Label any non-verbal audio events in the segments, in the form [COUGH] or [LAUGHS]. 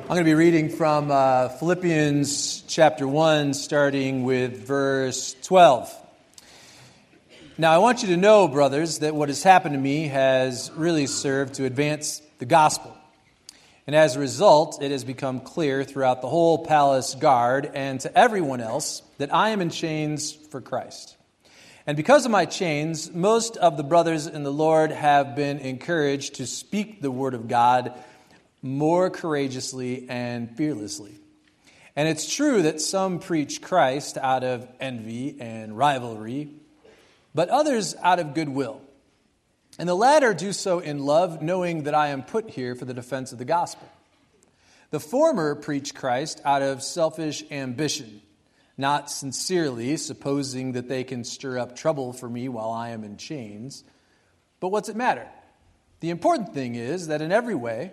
I'm going to be reading from uh, Philippians chapter 1, starting with verse 12. Now, I want you to know, brothers, that what has happened to me has really served to advance the gospel. And as a result, it has become clear throughout the whole palace guard and to everyone else that I am in chains for Christ. And because of my chains, most of the brothers in the Lord have been encouraged to speak the word of God more courageously and fearlessly. And it's true that some preach Christ out of envy and rivalry, but others out of goodwill. And the latter do so in love, knowing that I am put here for the defense of the gospel. The former preach Christ out of selfish ambition, not sincerely, supposing that they can stir up trouble for me while I am in chains. But what's it matter? The important thing is that in every way,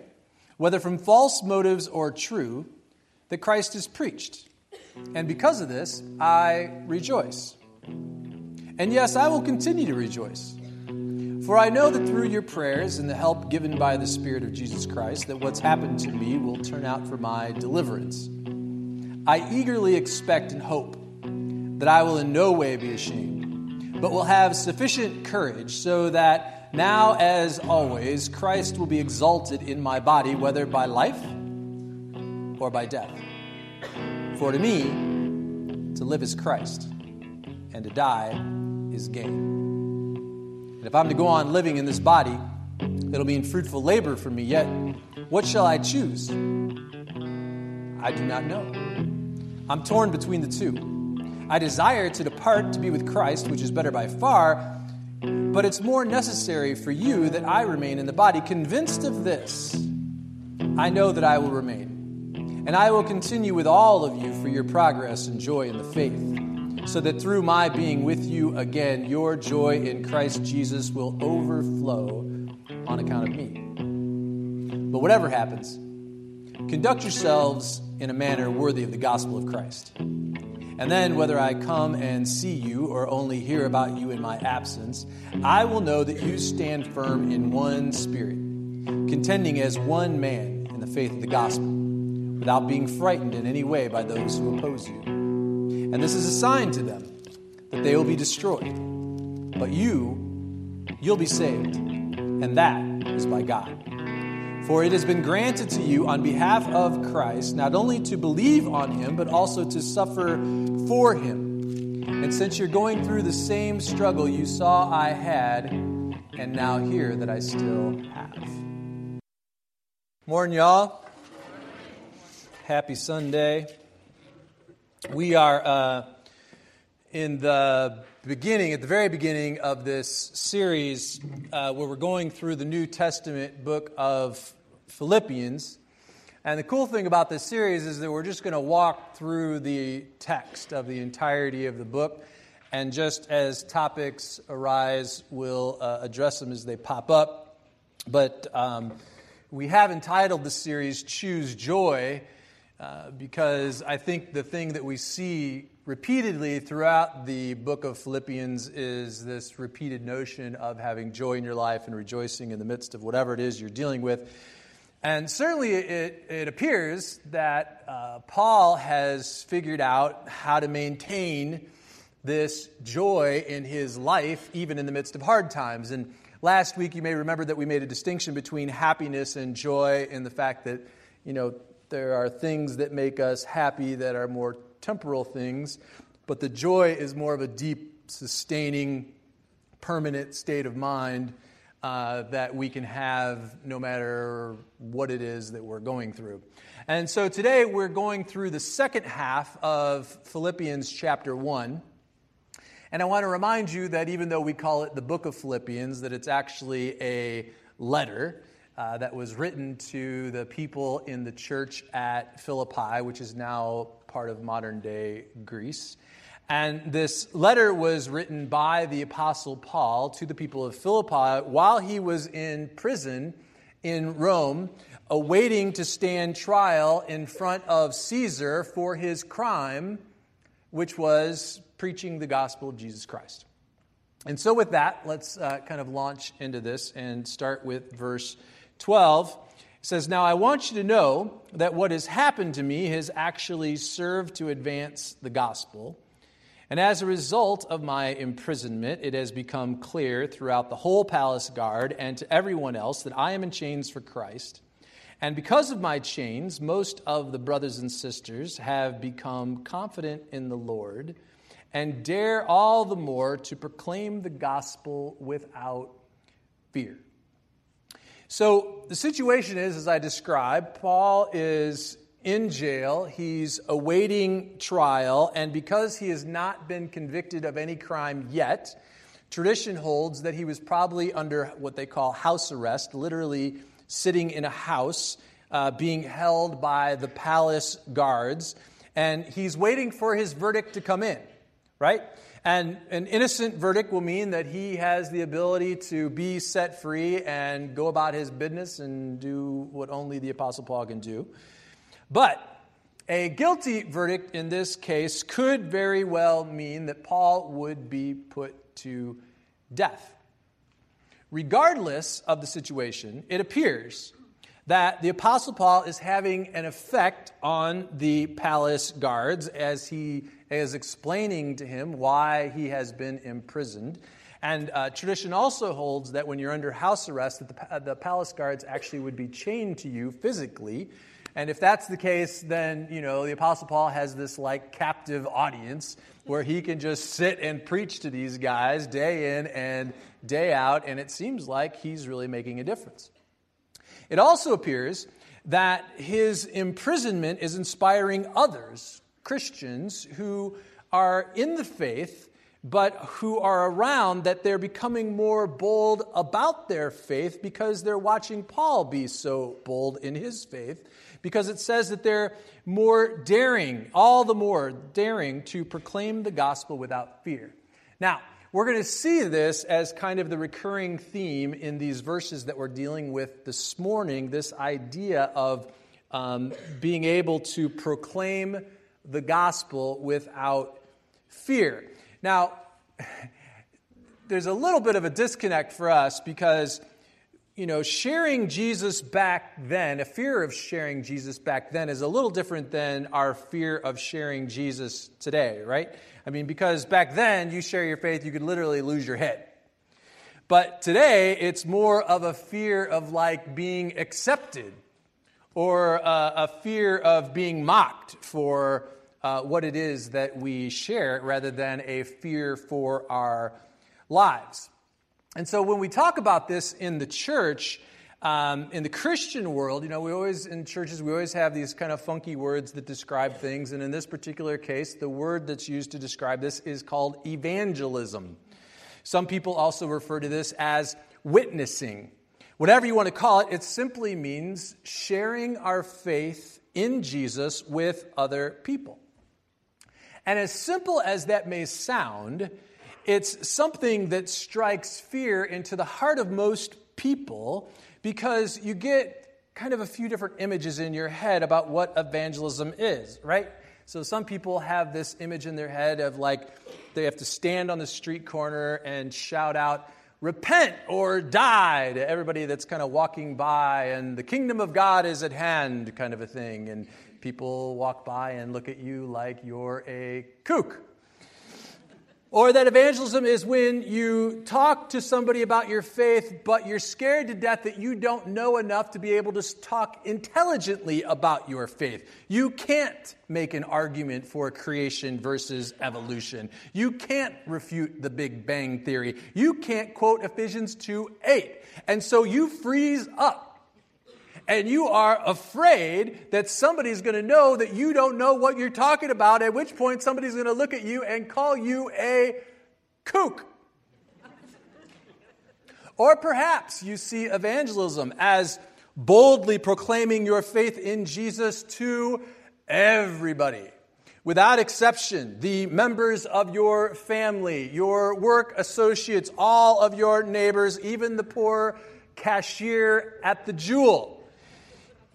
whether from false motives or true, that Christ is preached. And because of this, I rejoice. And yes, I will continue to rejoice. For I know that through your prayers and the help given by the Spirit of Jesus Christ, that what's happened to me will turn out for my deliverance. I eagerly expect and hope that I will in no way be ashamed, but will have sufficient courage so that now, as always, Christ will be exalted in my body, whether by life or by death. For to me, to live is Christ, and to die is gain. And if I'm to go on living in this body, it'll be in fruitful labor for me. Yet, what shall I choose? I do not know. I'm torn between the two. I desire to depart to be with Christ, which is better by far but it's more necessary for you that I remain in the body. Convinced of this, I know that I will remain. And I will continue with all of you for your progress and joy in the faith, so that through my being with you again, your joy in Christ Jesus will overflow on account of me. But whatever happens, conduct yourselves in a manner worthy of the gospel of Christ. And then, whether I come and see you or only hear about you in my absence, I will know that you stand firm in one spirit, contending as one man in the faith of the gospel, without being frightened in any way by those who oppose you. And this is a sign to them that they will be destroyed. But you, you'll be saved, and that is by God. For it has been granted to you on behalf of Christ not only to believe on him, but also to suffer for him. And since you're going through the same struggle you saw I had, and now hear that I still have. Morning, y'all. Happy Sunday. We are uh, in the beginning, at the very beginning of this series, uh, where we're going through the New Testament book of Philippians. And the cool thing about this series is that we're just going to walk through the text of the entirety of the book. And just as topics arise, we'll uh, address them as they pop up. But um, we have entitled the series Choose Joy uh, because I think the thing that we see repeatedly throughout the book of Philippians is this repeated notion of having joy in your life and rejoicing in the midst of whatever it is you're dealing with. And certainly it, it appears that uh, Paul has figured out how to maintain this joy in his life, even in the midst of hard times. And last week, you may remember that we made a distinction between happiness and joy and the fact that, you know, there are things that make us happy that are more temporal things, but the joy is more of a deep, sustaining, permanent state of mind that we can have no matter what it is that we're going through. And so today we're going through the second half of Philippians chapter 1. And I want to remind you that even though we call it the book of Philippians, that it's actually a letter uh, that was written to the people in the church at Philippi, which is now part of modern day Greece. And this letter was written by the Apostle Paul to the people of Philippi while he was in prison in Rome, awaiting to stand trial in front of Caesar for his crime, which was preaching the gospel of Jesus Christ. And so, with that, let's uh, kind of launch into this and start with verse 12. It says, Now I want you to know that what has happened to me has actually served to advance the gospel. And as a result of my imprisonment, it has become clear throughout the whole palace guard and to everyone else that I am in chains for Christ. And because of my chains, most of the brothers and sisters have become confident in the Lord and dare all the more to proclaim the gospel without fear. So the situation is, as I described, Paul is in jail. He's awaiting trial, and because he has not been convicted of any crime yet, tradition holds that he was probably under what they call house arrest, literally sitting in a house, uh, being held by the palace guards, and he's waiting for his verdict to come in, right? And an innocent verdict will mean that he has the ability to be set free and go about his business and do what only the Apostle Paul can do. But a guilty verdict in this case could very well mean that Paul would be put to death. Regardless of the situation, it appears that the Apostle Paul is having an effect on the palace guards as he is explaining to him why he has been imprisoned. And uh, tradition also holds that when you're under house arrest, that the, the palace guards actually would be chained to you physically. And if that's the case, then, you know, the Apostle Paul has this like captive audience where he can just sit and preach to these guys day in and day out, and it seems like he's really making a difference. It also appears that his imprisonment is inspiring others Christians who are in the faith, but who are around that they're becoming more bold about their faith because they're watching Paul be so bold in his faith. Because it says that they're more daring, all the more daring to proclaim the gospel without fear. Now, we're going to see this as kind of the recurring theme in these verses that we're dealing with this morning this idea of um, being able to proclaim the gospel without fear. Now, [LAUGHS] there's a little bit of a disconnect for us because, you know, sharing Jesus back then, a fear of sharing Jesus back then is a little different than our fear of sharing Jesus today, right? I mean, because back then, you share your faith, you could literally lose your head. But today, it's more of a fear of like being accepted or a, a fear of being mocked for uh, what it is that we share rather than a fear for our lives. And so when we talk about this in the church, um, in the Christian world, you know, we always, in churches, we always have these kind of funky words that describe things. And in this particular case, the word that's used to describe this is called evangelism. Some people also refer to this as witnessing. Whatever you want to call it, it simply means sharing our faith in Jesus with other people. And as simple as that may sound, it's something that strikes fear into the heart of most people because you get kind of a few different images in your head about what evangelism is, right? So some people have this image in their head of like they have to stand on the street corner and shout out, repent or die to everybody that's kind of walking by, and the kingdom of God is at hand, kind of a thing. And people walk by and look at you like you're a kook. Or that evangelism is when you talk to somebody about your faith, but you're scared to death that you don't know enough to be able to talk intelligently about your faith. You can't make an argument for creation versus evolution. You can't refute the Big Bang Theory. You can't quote Ephesians 2 8. And so you freeze up and you are afraid that somebody's going to know that you don't know what you're talking about, at which point somebody's going to look at you and call you a kook. or perhaps you see evangelism as boldly proclaiming your faith in Jesus to everybody. Without exception, the members of your family, your work associates, all of your neighbors, even the poor cashier at the jewel.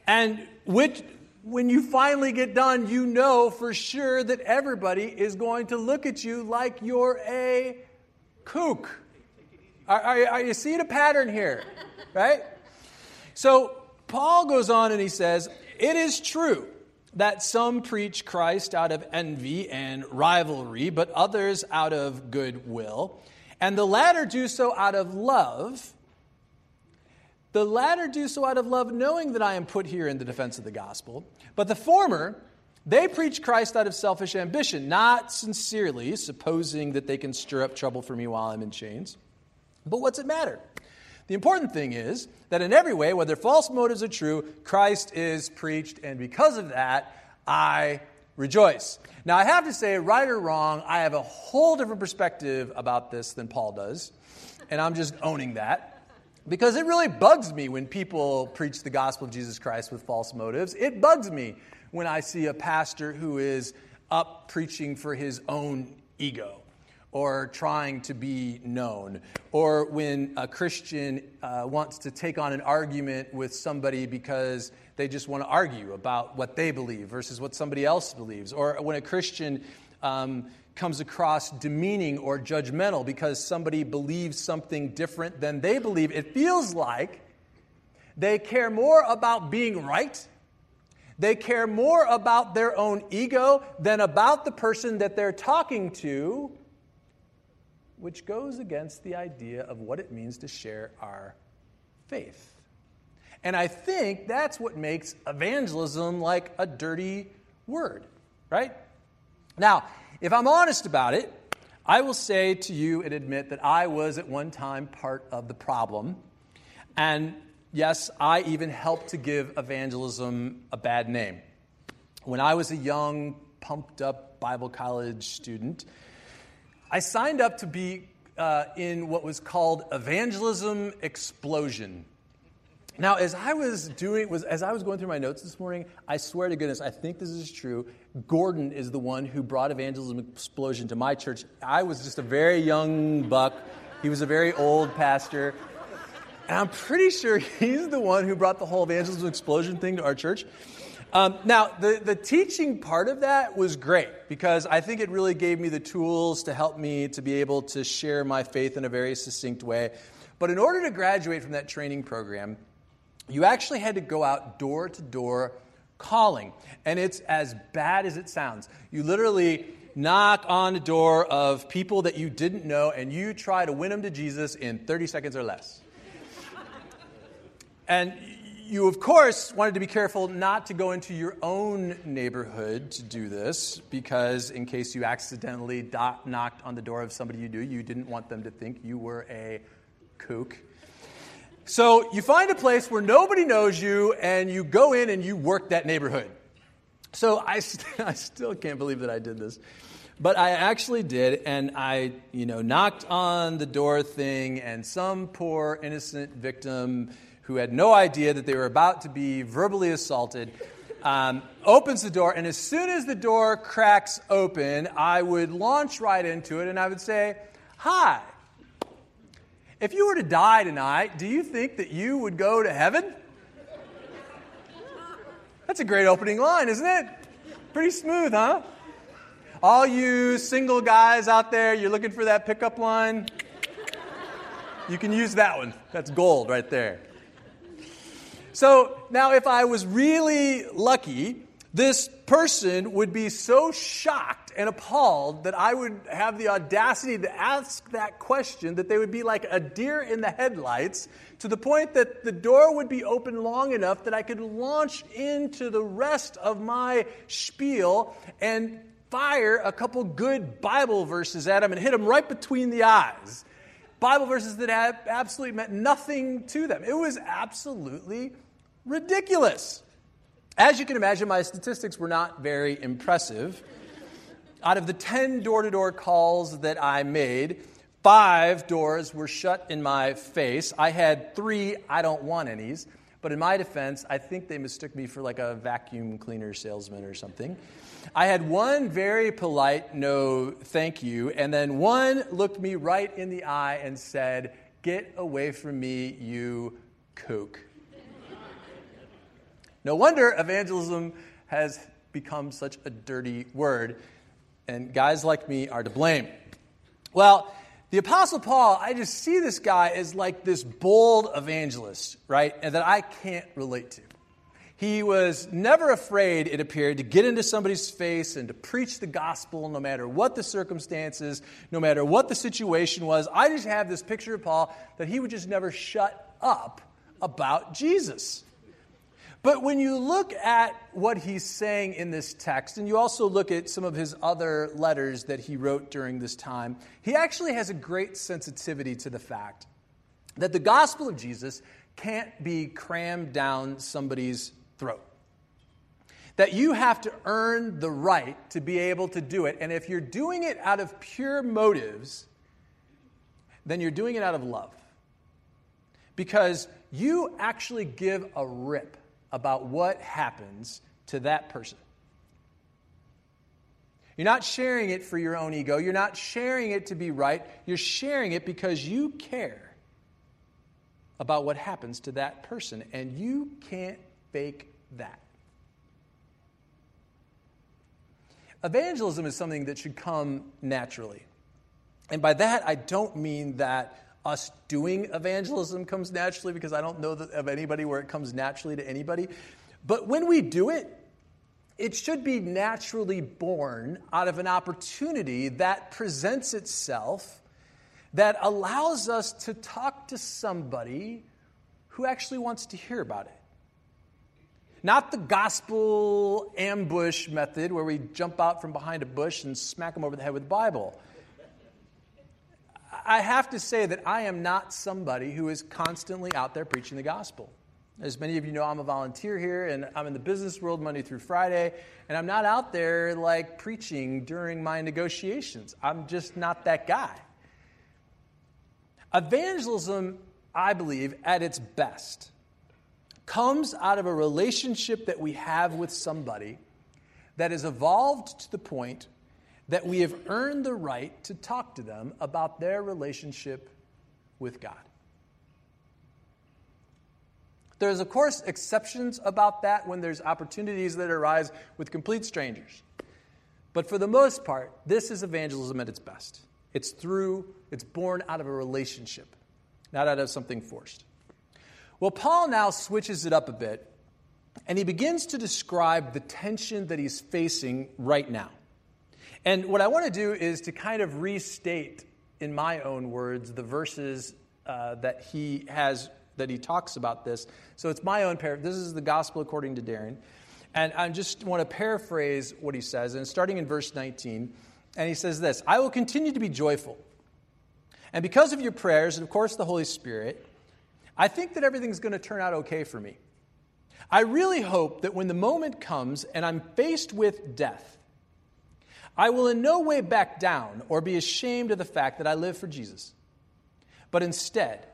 And which, when you finally get done, you know for sure that everybody is going to look at you like you're a kook. Are, are, are you seeing a pattern here? [LAUGHS] Right? So, Paul goes on and he says, It is true that some preach Christ out of envy and rivalry, but others out of goodwill. And the latter do so out of love. The latter do so out of love, knowing that I am put here in the defense of the gospel. But the former, they preach Christ out of selfish ambition, not sincerely, supposing that they can stir up trouble for me while I'm in chains. But what's it matter? The important thing is that in every way, whether false motives are true, Christ is preached, and because of that, I rejoice. Now, I have to say, right or wrong, I have a whole different perspective about this than Paul does, and I'm just owning that. Because it really bugs me when people preach the gospel of Jesus Christ with false motives. It bugs me when I see a pastor who is up preaching for his own ego or trying to be known, or when a Christian uh, wants to take on an argument with somebody because they just want to argue about what they believe versus what somebody else believes, or when a Christian um, comes across demeaning or judgmental because somebody believes something different than they believe, it feels like they care more about being right. They care more about their own ego than about the person that they're talking to which goes against the idea of what it means to share our faith. And I think that's what makes evangelism like a dirty word, right? Now, if I'm honest about it, I will say to you and admit that I was at one time part of the problem. And yes, I even helped to give evangelism a bad name. When I was a young, pumped up Bible college student, I signed up to be uh, in what was called Evangelism Explosion. Now, as I was doing, was as I was going through my notes this morning, I swear to goodness, I think this is true. Gordon is the one who brought Evangelism Explosion to my church. I was just a very young buck. He was a very old pastor. And I'm pretty sure [LAUGHS] he's the one who brought the whole Evangelism Explosion thing to our church. Um, now, the, the teaching part of that was great because I think it really gave me the tools to help me to be able to share my faith in a very succinct way. But in order to graduate from that training program, you actually had to go out door to door calling. And it's as bad as it sounds. You literally knock on the door of people that you didn't know and you try to win them to Jesus in 30 seconds or less. and you, of course, wanted to be careful not to go into your own neighborhood to do this, because in case you accidentally knocked on the door of somebody you knew, you didn't want them to think you were a kook. So you find a place where nobody knows you, and you go in and you work that neighborhood. So I, [LAUGHS] st- I still can't believe that I did this. But I actually did, and I, you know, knocked on the door thing, and some poor innocent victim who had no idea that they were about to be verbally assaulted, um, opens the door, and as soon as the door cracks open, I would launch right into it and I would say, Hi. If you were to die tonight, do you think that you would go to heaven? That's a great opening line, isn't it? Pretty smooth, huh? All you single guys out there, you're looking for that pickup line? You can use that one. That's gold right there. So now, if I was really lucky, this person would be so and appalled that I would have the audacity to ask that question that they would be like a deer in the headlights to the point that the door would be open long enough that I could launch into the rest of my spiel and fire a couple good Bible verses at them and hit them right between the eyes. Bible verses that absolutely meant nothing to them. It was absolutely ridiculous. As you can imagine, my statistics were not very impressive. Out of the 10 door to door calls that I made, five doors were shut in my face. I had three I don't want any's. But in my defense, I think they mistook me for like a vacuum cleaner salesman or something. I had one very polite no thank you, and then one looked me right in the eye and said, Get away from me, you kook. No wonder evangelism has become such a dirty word, and guys like me are to blame. Well, The Apostle Paul, I just see this guy as like this bold evangelist, right? And that I can't relate to. He was never afraid, it appeared, to get into somebody's face and to preach the gospel no matter what the circumstances, no matter what the situation was. I just have this picture of Paul that he would just never shut up about Jesus. But when you look at what he's saying in this text, and you also look at some of his other letters that he wrote during this time, he actually has a great sensitivity to the fact that the gospel of Jesus can't be crammed down somebody's throat. That you have to earn the right to be able to do it. And if you're doing it out of pure motives, then you're doing it out of love. Because you actually give a rip about what happens to that person. You're not sharing it for your own ego. You're not sharing it to be right. You're sharing it because you care about what happens to that person. And you can't fake that. Evangelism is something that should come naturally. And by that, I don't mean that us doing evangelism comes naturally, because I don't know of anybody where it comes naturally to anybody. But when we do it, it should be naturally born out of an opportunity that presents itself that allows us to talk to somebody who actually wants to hear about it. Not the gospel ambush method where we jump out from behind a bush and smack them over the head with the Bible. I have to say that I am not somebody who is constantly out there preaching the gospel. As many of you know, I'm a volunteer here and I'm in the business world Monday through Friday, and I'm not out there like preaching during my negotiations. I'm just not that guy. Evangelism, I believe, at its best, comes out of a relationship that we have with somebody that has evolved to the point that we have earned the right to talk to them about their relationship with God. There's, of course, exceptions about that when there's opportunities that arise with complete strangers. But for the most part, this is evangelism at its best. It's through, it's born out of a relationship, not out of something forced. Well, Paul now switches it up a bit, and he begins to describe the tension that he's facing right now. And what I want to do is to kind of restate, in my own words, the verses uh, that he has that he talks about this. So it's my own paraphrase. This is the gospel according to Darren. And I just want to paraphrase what he says. And starting in verse 19, and he says this I will continue to be joyful. And because of your prayers, and of course the Holy Spirit, I think that everything's going to turn out okay for me. I really hope that when the moment comes and I'm faced with death, I will in no way back down or be ashamed of the fact that I live for Jesus, but instead,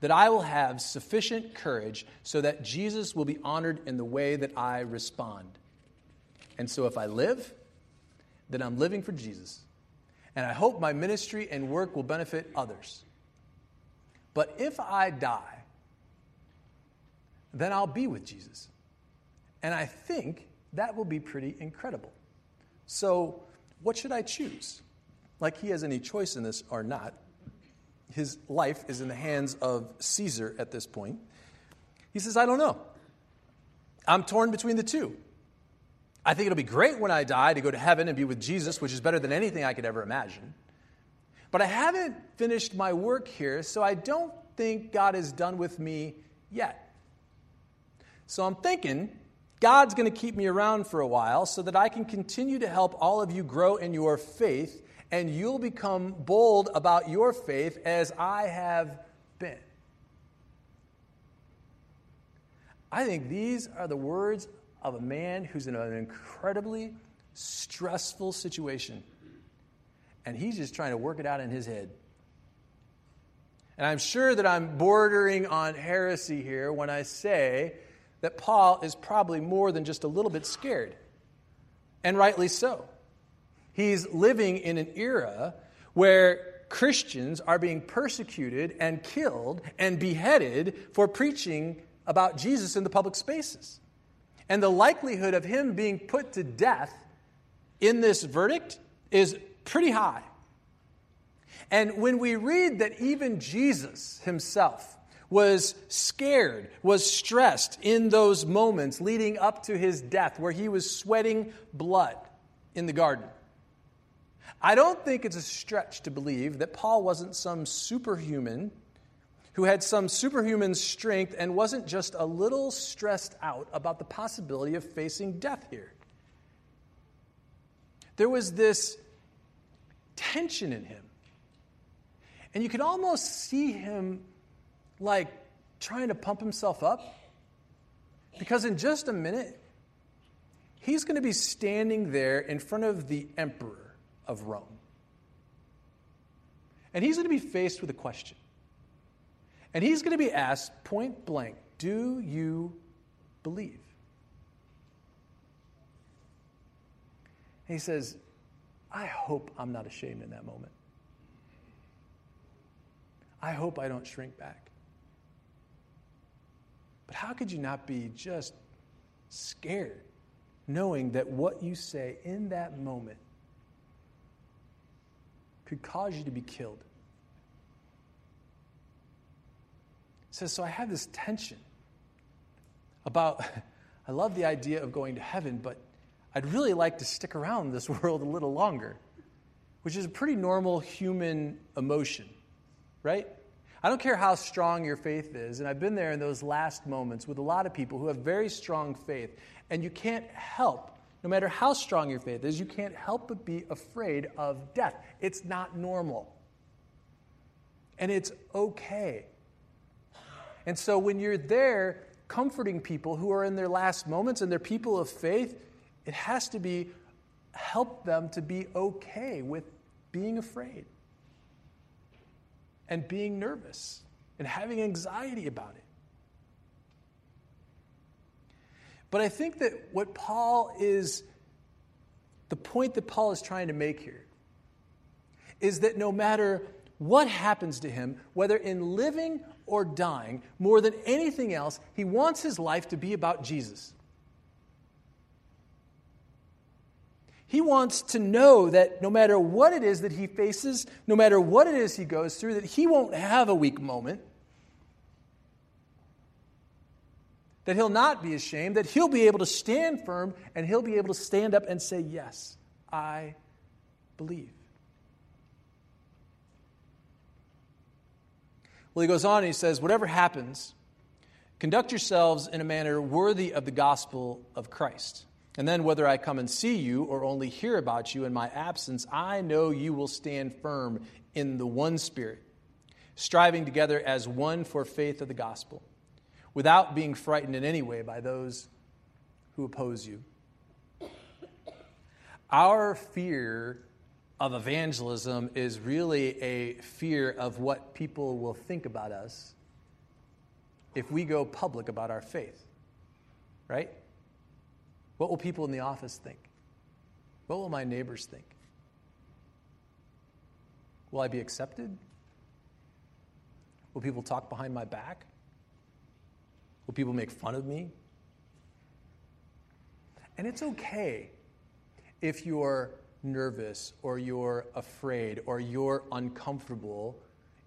that I will have sufficient courage so that Jesus will be honored in the way that I respond. And so if I live, then I'm living for Jesus. And I hope my ministry and work will benefit others. But if I die, then I'll be with Jesus. And I think that will be pretty incredible. So, what should I choose? Like he has any choice in this or not. His life is in the hands of Caesar at this point. He says, I don't know. I'm torn between the two. I think it'll be great when I die to go to heaven and be with Jesus, which is better than anything I could ever imagine. But I haven't finished my work here, so I don't think God is done with me yet. So I'm thinking God's going to keep me around for a while so that I can continue to help all of you grow in your faith and you'll become bold about your faith as I have been. I think these are the words of a man who's in an incredibly stressful situation and he's just trying to work it out in his head. And I'm sure that I'm bordering on heresy here when I say that Paul is probably more than just a little bit scared, and rightly so. He's living in an era where Christians are being persecuted and killed and beheaded for preaching about Jesus in the public spaces. And the likelihood of him being put to death in this verdict is pretty high. And when we read that even Jesus himself was scared, was stressed in those moments leading up to his death, where he was sweating blood in the garden, I don't think it's a stretch to believe that Paul wasn't some superhuman who had some superhuman strength and wasn't just a little stressed out about the possibility of facing death here. There was this tension in him. And you could almost see him like trying to pump himself up. Because in just a minute, he's going to be standing there in front of the emperor of Rome. And he's going to be faced with a question. And he's going to be asked point blank Do you believe? And he says, I hope I'm not ashamed in that moment. I hope I don't shrink back. But how could you not be just scared knowing that what you say in that moment could cause you to be killed? says, So I have this tension about, [LAUGHS] I love the idea of going to heaven, but I'd really like to stick around this [LAUGHS] world a little longer, which is a pretty normal human emotion, right? I don't care how strong your faith is, and I've been there in those last moments with a lot of people who have very strong faith, and you can't help, no matter how strong your faith is, you can't help but be afraid of death. It's not normal. And it's okay. And so when you're there comforting people who are in their last moments and they're people of faith, it has to be help them to be okay with being afraid and being nervous and having anxiety about it. But I think that what Paul is, the point that Paul is trying to make here, is that no matter what happens to him, whether in living or dying, more than anything else, he wants his life to be about Jesus. He wants to know that no matter what it is that he faces, no matter what it is he goes through, that he won't have a weak moment. That he'll not be ashamed, that he'll be able to stand firm and he'll be able to stand up and say, Yes, I believe. Well, he goes on and he says, Whatever happens, conduct yourselves in a manner worthy of the gospel of Christ. And then, whether I come and see you or only hear about you in my absence, I know you will stand firm in the one spirit, striving together as one for faith of the gospel, without being frightened in any way by those who oppose you. Our fear of evangelism is really a fear of what people will think about us if we go public about our faith. Right? What will people in the office think? What will my neighbors think? Will I be accepted? Will people talk behind my back? Will people make fun of me? And it's okay if you're nervous or you're afraid or you're uncomfortable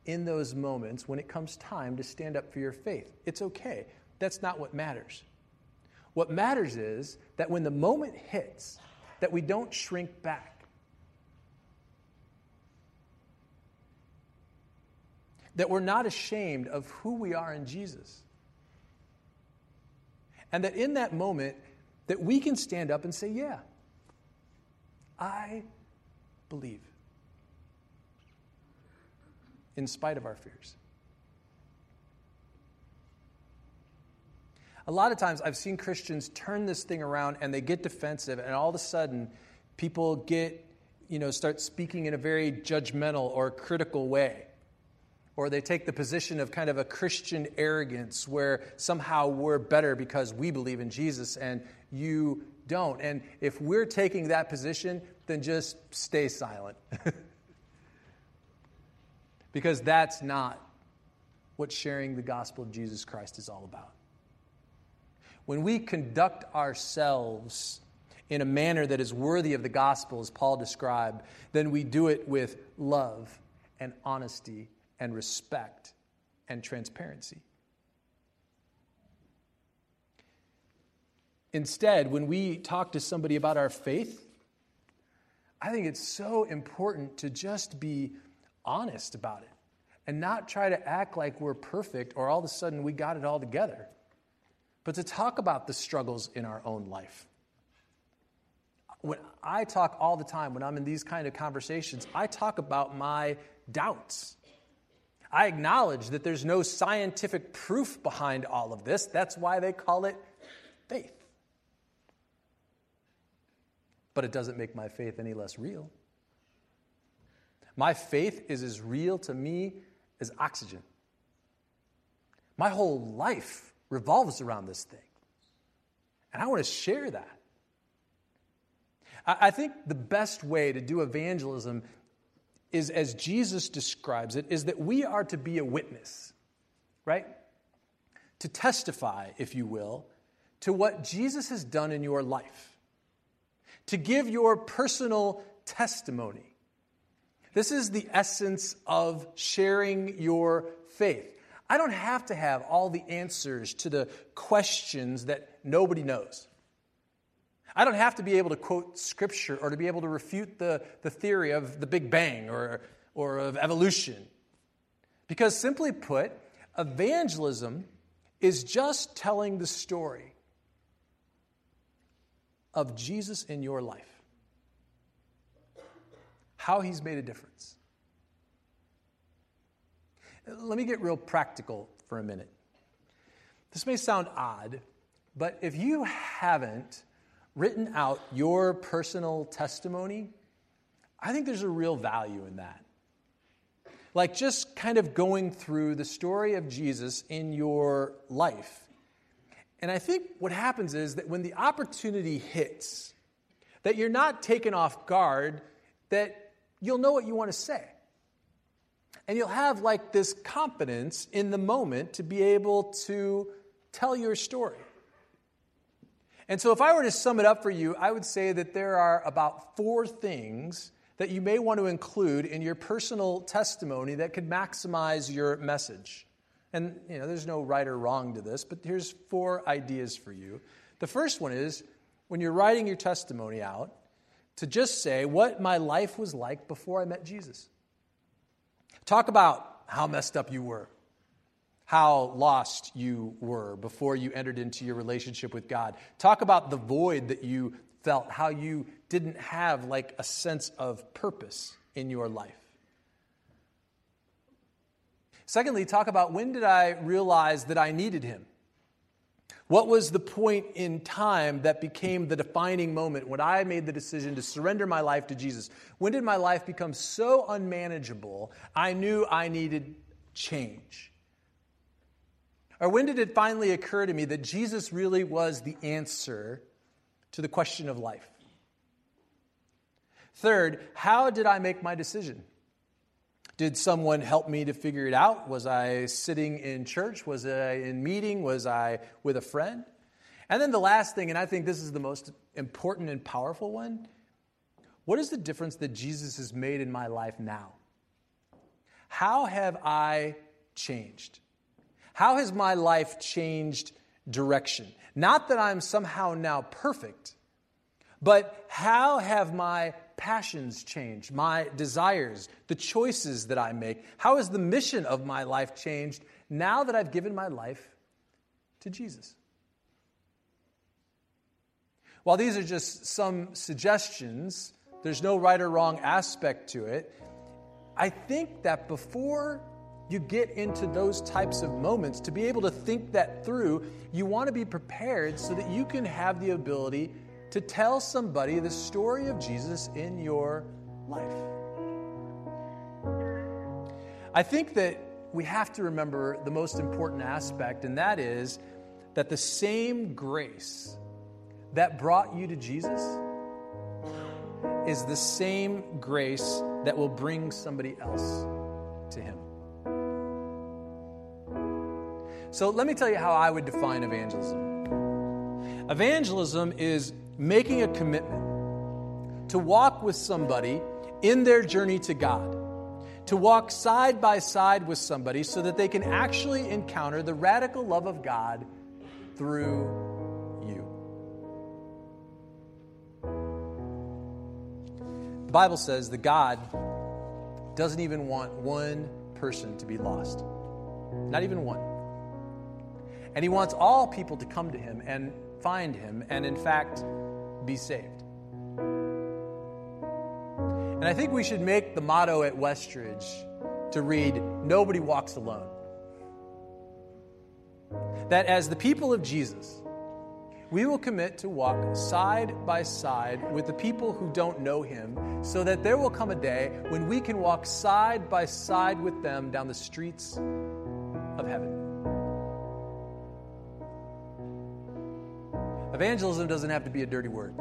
in those moments when it comes time to stand up for your faith. It's okay. That's not what matters. What matters is that when the moment hits, that we don't shrink back. That we're not ashamed of who we are in Jesus. And that in that moment, that we can stand up and say, yeah, I believe. In spite of our fears. A lot of times I've seen Christians turn this thing around and they get defensive, and all of a sudden people get, you know, start speaking in a very judgmental or critical way. Or they take the position of kind of a Christian arrogance where somehow we're better because we believe in Jesus and you don't. And if we're taking that position, then just stay silent. [LAUGHS] because that's not what sharing the gospel of Jesus Christ is all about. When we conduct ourselves in a manner that is worthy of the gospel, as Paul described, then we do it with love and honesty and respect and transparency. Instead, when we talk to somebody about our faith, I think it's so important to just be honest about it and not try to act like we're perfect or all of a sudden we got it all together, but to talk about the struggles in our own life. When I talk all the time, when I'm in these kind of conversations, I talk about my doubts. I acknowledge that there's no scientific proof behind all of this. That's why they call it faith. But it doesn't make my faith any less real. My faith is as real to me as oxygen. My whole life revolves around this thing. And I want to share that. I think the best way to do evangelism is, as Jesus describes it, is that we are to be a witness, right? To testify, if you will, to what Jesus has done in your life, to give your personal testimony this is the essence of sharing your faith. I don't have to have all the answers to the questions that nobody knows. I don't have to be able to quote scripture or to be able to refute the, the theory of the Big Bang or, or of evolution. Because simply put, evangelism is just telling the story of Jesus in your life how he's made a difference. Let me get real practical for a minute. This may sound odd, but if you haven't written out your personal testimony, I think there's a real value in that. Like just kind of going through the story of Jesus in your life. And I think what happens is that when the opportunity hits, that you're not taken off guard, that you'll know what you want to say. And you'll have like this confidence in the moment to be able to tell your story. And so, if I were to sum it up for you, I would say that there are about four things that you may want to include in your personal testimony that could maximize your message. And, you know, there's no right or wrong to this, but here's four ideas for you. The first one is when you're writing your testimony out, to just say what my life was like before I met Jesus. Talk about how messed up you were, how lost you were before you entered into your relationship with God. Talk about the void that you felt, how you didn't have like a sense of purpose in your life. Secondly, talk about when did I realize that I needed him? What was the point in time that became the defining moment when I made the decision to surrender my life to Jesus? When did my life become so unmanageable I knew I needed change? Or when did it finally occur to me that Jesus really was the answer to the question of life? Third, how did I make my decision? Did someone help me to figure it out? Was I sitting in church? Was I in meeting? Was I with a friend? And then the last thing, and I think this is the most important and powerful one what is the difference that Jesus has made in my life now? How have I changed? How has my life changed direction? Not that I'm somehow now perfect, but how have my passions changed, my desires, the choices that I make? How has the mission of my life changed now that I've given my life to Jesus? While these are just some suggestions, there's no right or wrong aspect to it. I think that before you get into those types of moments, to be able to think that through, you want to be prepared so that you can have the ability to tell somebody the story of Jesus in your life. I think that we have to remember the most important aspect, and that is that the same grace that brought you to Jesus is the same grace that will bring somebody else to Him. So let me tell you how I would define evangelism. Evangelism is making a commitment to walk with somebody in their journey to God, to walk side by side with somebody so that they can actually encounter the radical love of God through you. The Bible says that God doesn't even want one person to be lost, not even one. And He wants all people to come to Him and find Him and, in fact, be saved. And I think we should make the motto at Westridge to read, Nobody walks alone. That as the people of Jesus, we will commit to walk side by side with the people who don't know him, so that there will come a day when we can walk side by side with them down the streets of heaven. Evangelism doesn't have to be a dirty word,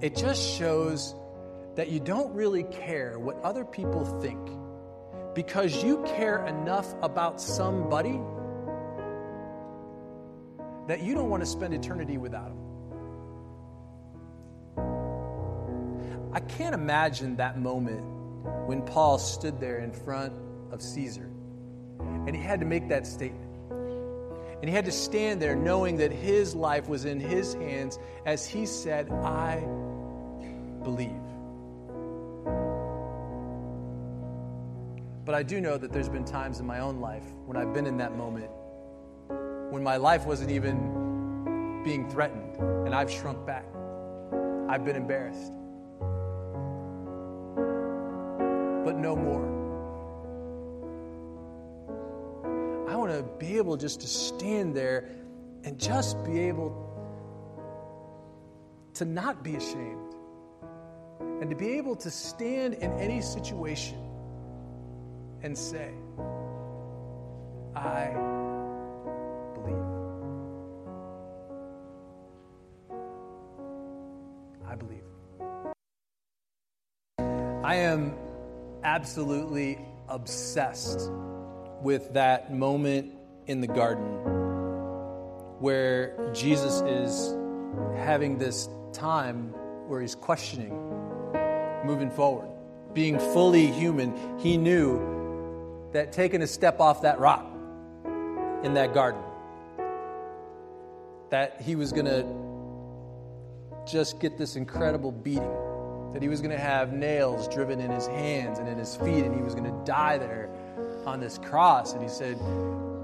it just shows that you don't really care what other people think because you care enough about somebody that you don't want to spend eternity without them. I can't imagine that moment when Paul stood there in front of Caesar and he had to make that statement. And he had to stand there knowing that his life was in his hands as he said, I believe. But I do know that there's been times in my own life when I've been in that moment, when my life wasn't even being threatened, and I've shrunk back. I've been embarrassed. But no more. To be able just to stand there and just be able to not be ashamed and to be able to stand in any situation and say, I believe. I believe. I am absolutely obsessed with that moment in the garden where Jesus is having this time where he's questioning, moving forward. Being fully human, he knew that taking a step off that rock in that garden, that he was going to just get this incredible beating, that he was going to have nails driven in his hands and in his feet, and he was going to die there on this cross. And he said,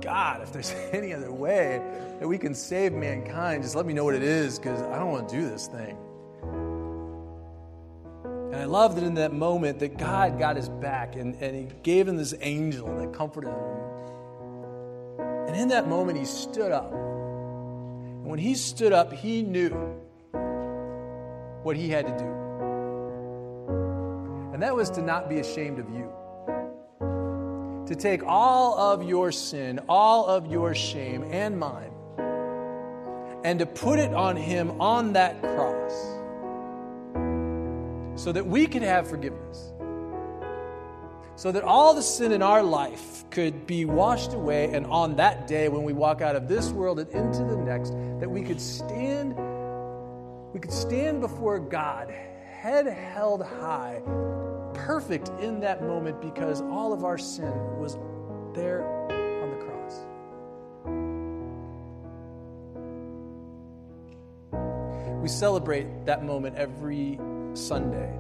God, if there's [LAUGHS] any other way that we can save mankind, just let me know what it is because I don't want to do this thing. And I love that in that moment that God got his back and, and he gave him this angel that comforted him. And in that moment, he stood up. And when he stood up, he knew what he had to do. And that was to not be ashamed of you. To take all of your sin, all of your shame, and mine, and to put it on him on that cross so that we could have forgiveness. So that all the sin in our life could be washed away, and on that day when we walk out of this world and into the next, that we could stand, we could stand before God, head held high, perfect in that moment because all of our sin was there on the cross. We celebrate that moment every Sunday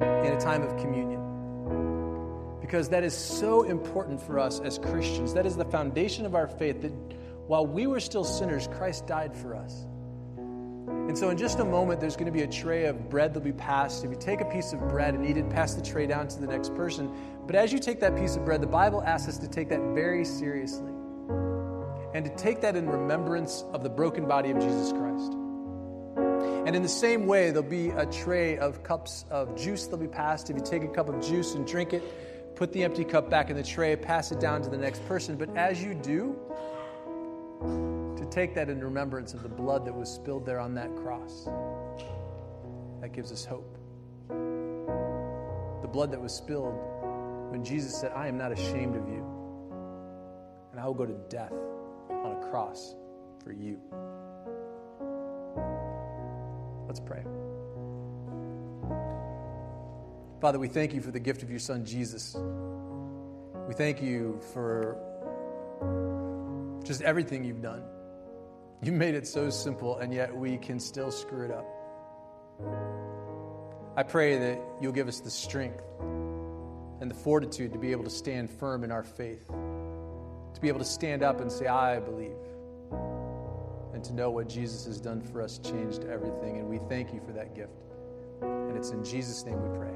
in a time of communion. Because that is so important for us as Christians. That is the foundation of our faith that while we were still sinners, Christ died for us. And so, in just a moment, there's going to be a tray of bread that'll be passed. If you take a piece of bread and eat it, pass the tray down to the next person. But as you take that piece of bread, the Bible asks us to take that very seriously and to take that in remembrance of the broken body of Jesus Christ. And in the same way, there'll be a tray of cups of juice that'll be passed. If you take a cup of juice and drink it, put the empty cup back in the tray, pass it down to the next person. But as you do, take that in remembrance of the blood that was spilled there on that cross, that gives us hope. The blood that was spilled when Jesus said, I am not ashamed of you, and I will go to death on a cross for you. Let's pray. Father, we thank you for the gift of your Son, Jesus. We thank you for just everything you've done. You made it so simple, and yet we can still screw it up. I pray that you'll give us the strength and the fortitude to be able to stand firm in our faith, to be able to stand up and say, I believe, and to know what Jesus has done for us changed everything. And we thank you for that gift. And it's in Jesus' name we pray.